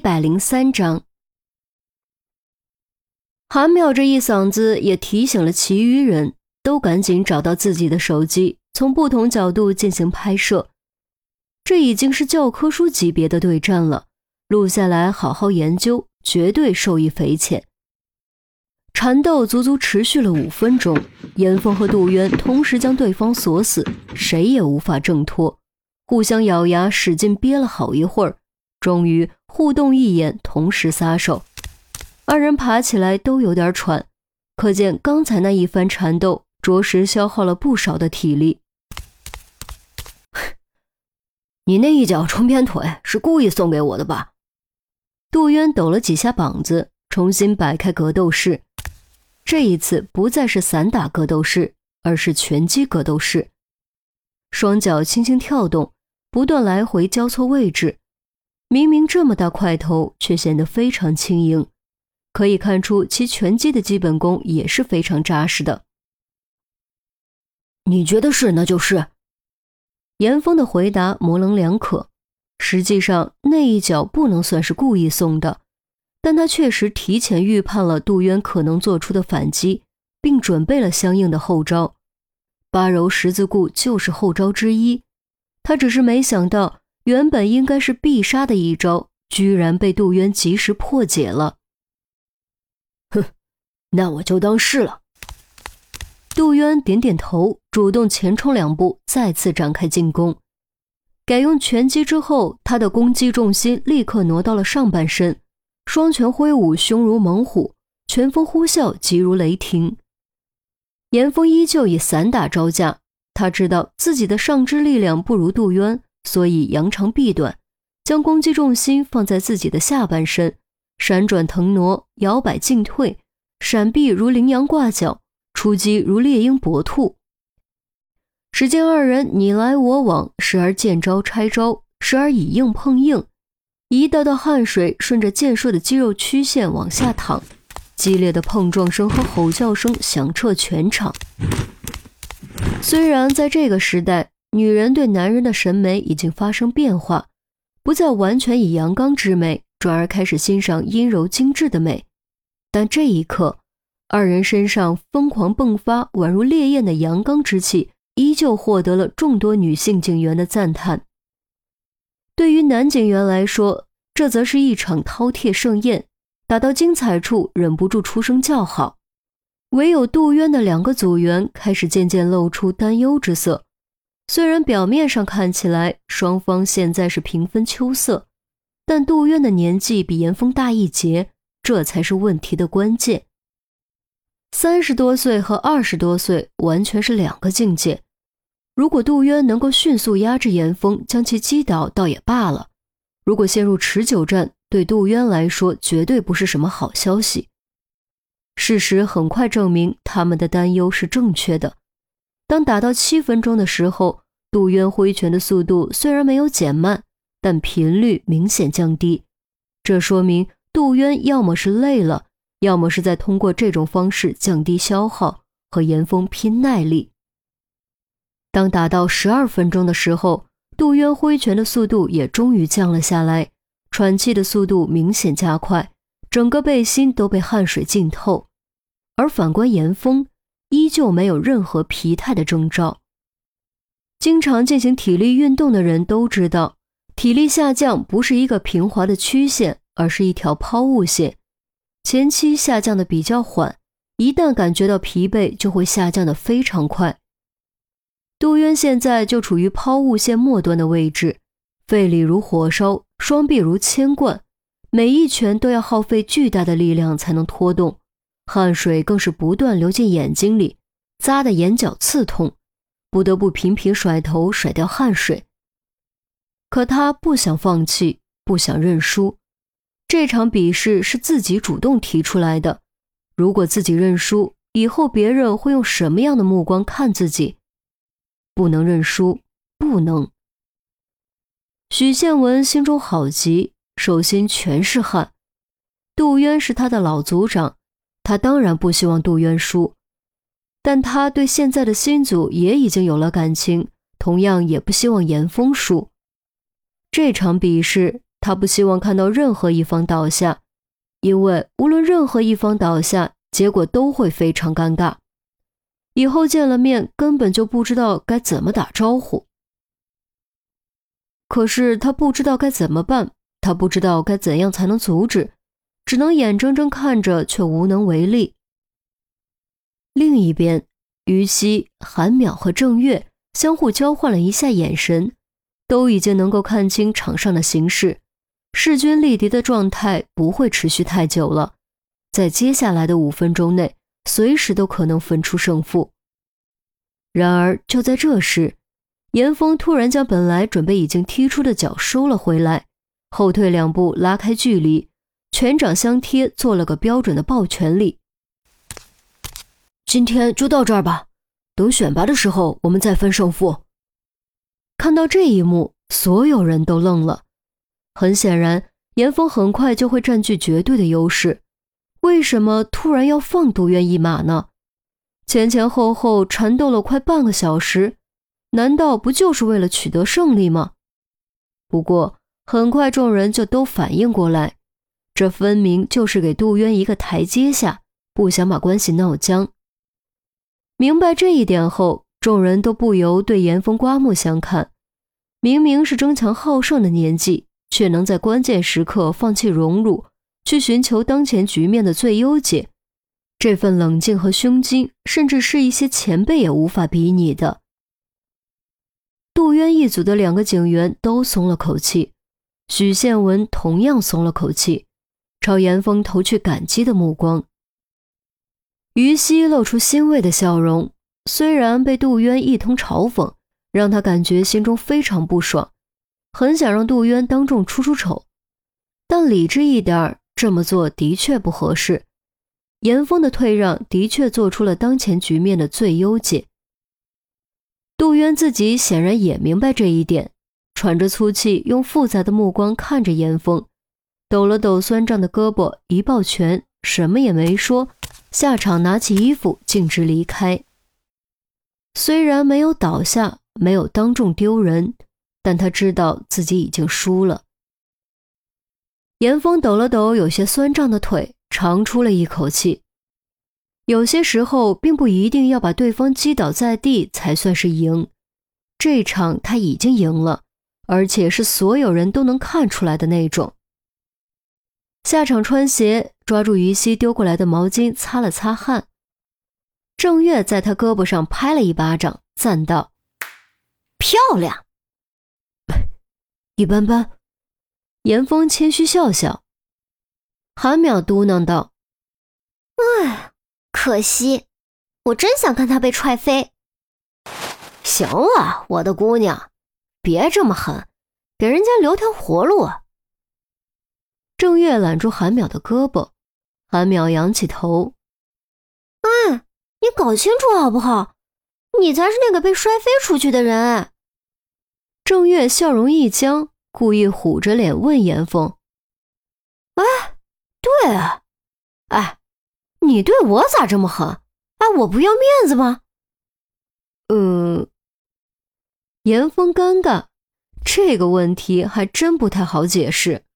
百零三章，韩淼这一嗓子也提醒了其余人都赶紧找到自己的手机，从不同角度进行拍摄。这已经是教科书级别的对战了，录下来好好研究，绝对受益匪浅。缠斗足足持续了五分钟，严峰和杜渊同时将对方锁死，谁也无法挣脱，互相咬牙，使劲憋了好一会儿。终于互动一眼，同时撒手。二人爬起来都有点喘，可见刚才那一番缠斗，着实消耗了不少的体力。你那一脚冲偏腿是故意送给我的吧？杜渊抖了几下膀子，重新摆开格斗式。这一次不再是散打格斗式，而是拳击格斗式。双脚轻轻跳动，不断来回交错位置。明明这么大块头，却显得非常轻盈，可以看出其拳击的基本功也是非常扎实的。你觉得是，那就是。严峰的回答模棱两可。实际上，那一脚不能算是故意送的，但他确实提前预判了杜渊可能做出的反击，并准备了相应的后招。八柔十字固就是后招之一，他只是没想到。原本应该是必杀的一招，居然被杜渊及时破解了。哼，那我就当是了。杜渊点点头，主动前冲两步，再次展开进攻。改用拳击之后，他的攻击重心立刻挪到了上半身，双拳挥舞，胸如猛虎，拳风呼啸，急如雷霆。严峰依旧以散打招架，他知道自己的上肢力量不如杜渊。所以扬长避短，将攻击重心放在自己的下半身，闪转腾挪，摇摆进退，闪避如羚羊挂角，出击如猎鹰搏兔。只见二人你来我往，时而见招拆招，时而以硬碰硬，一道道汗水顺着健硕的肌肉曲线往下淌，激烈的碰撞声和吼叫声响彻全场。虽然在这个时代，女人对男人的审美已经发生变化，不再完全以阳刚之美，转而开始欣赏阴柔精致的美。但这一刻，二人身上疯狂迸发、宛如烈焰的阳刚之气，依旧获得了众多女性警员的赞叹。对于男警员来说，这则是一场饕餮盛宴，打到精彩处，忍不住出声叫好。唯有杜渊的两个组员开始渐渐露出担忧之色。虽然表面上看起来双方现在是平分秋色，但杜渊的年纪比严峰大一截，这才是问题的关键。三十多岁和二十多岁完全是两个境界。如果杜渊能够迅速压制严峰，将其击倒，倒也罢了；如果陷入持久战，对杜渊来说绝对不是什么好消息。事实很快证明，他们的担忧是正确的。当打到七分钟的时候，杜渊挥拳的速度虽然没有减慢，但频率明显降低。这说明杜渊要么是累了，要么是在通过这种方式降低消耗，和严峰拼耐力。当打到十二分钟的时候，杜渊挥拳的速度也终于降了下来，喘气的速度明显加快，整个背心都被汗水浸透。而反观严峰。依旧没有任何疲态的征兆。经常进行体力运动的人都知道，体力下降不是一个平滑的曲线，而是一条抛物线。前期下降的比较缓，一旦感觉到疲惫，就会下降的非常快。杜渊现在就处于抛物线末端的位置，肺里如火烧，双臂如铅罐，每一拳都要耗费巨大的力量才能拖动。汗水更是不断流进眼睛里，扎得眼角刺痛，不得不频频甩头甩掉汗水。可他不想放弃，不想认输。这场比试是自己主动提出来的，如果自己认输，以后别人会用什么样的目光看自己？不能认输，不能。许宪文心中好急，手心全是汗。杜渊是他的老组长。他当然不希望杜渊输，但他对现在的新组也已经有了感情，同样也不希望严峰输。这场比试，他不希望看到任何一方倒下，因为无论任何一方倒下，结果都会非常尴尬。以后见了面，根本就不知道该怎么打招呼。可是他不知道该怎么办，他不知道该怎样才能阻止，只能眼睁睁看着，却无能为力。另一边，于西、韩淼和郑月相互交换了一下眼神，都已经能够看清场上的形势，势均力敌的状态不会持续太久了，在接下来的五分钟内。随时都可能分出胜负。然而，就在这时，严峰突然将本来准备已经踢出的脚收了回来，后退两步拉开距离，拳掌相贴，做了个标准的抱拳礼。今天就到这儿吧，等选拔的时候我们再分胜负。看到这一幕，所有人都愣了。很显然，严峰很快就会占据绝对的优势。为什么突然要放独渊一马呢？前前后后缠斗了快半个小时，难道不就是为了取得胜利吗？不过很快众人就都反应过来，这分明就是给杜渊一个台阶下，不想把关系闹僵。明白这一点后，众人都不由对严峰刮目相看。明明是争强好胜的年纪，却能在关键时刻放弃荣辱。去寻求当前局面的最优解，这份冷静和胸襟，甚至是一些前辈也无法比拟的。杜渊一组的两个警员都松了口气，许宪文同样松了口气，朝严峰投去感激的目光。于西露出欣慰的笑容，虽然被杜渊一通嘲讽，让他感觉心中非常不爽，很想让杜渊当众出出丑，但理智一点这么做的确不合适，严峰的退让的确做出了当前局面的最优解。杜渊自己显然也明白这一点，喘着粗气，用复杂的目光看着严峰，抖了抖酸胀的胳膊，一抱拳，什么也没说，下场拿起衣服径直离开。虽然没有倒下，没有当众丢人，但他知道自己已经输了。严峰抖了抖有些酸胀的腿，长出了一口气。有些时候，并不一定要把对方击倒在地才算是赢。这场他已经赢了，而且是所有人都能看出来的那种。下场穿鞋，抓住于西丢过来的毛巾擦了擦汗。郑月在他胳膊上拍了一巴掌，赞道：“漂亮。”一般般。严峰谦虚笑笑，韩淼嘟囔道：“哎，可惜，我真想看他被踹飞。”行了，我的姑娘，别这么狠，给人家留条活路。郑月揽住韩淼的胳膊，韩淼仰起头：“哎，你搞清楚好不好？你才是那个被摔飞出去的人。”郑月笑容一僵。故意虎着脸问严峰：“哎，对，哎，你对我咋这么狠？哎，我不要面子吗？”嗯，严峰尴尬，这个问题还真不太好解释。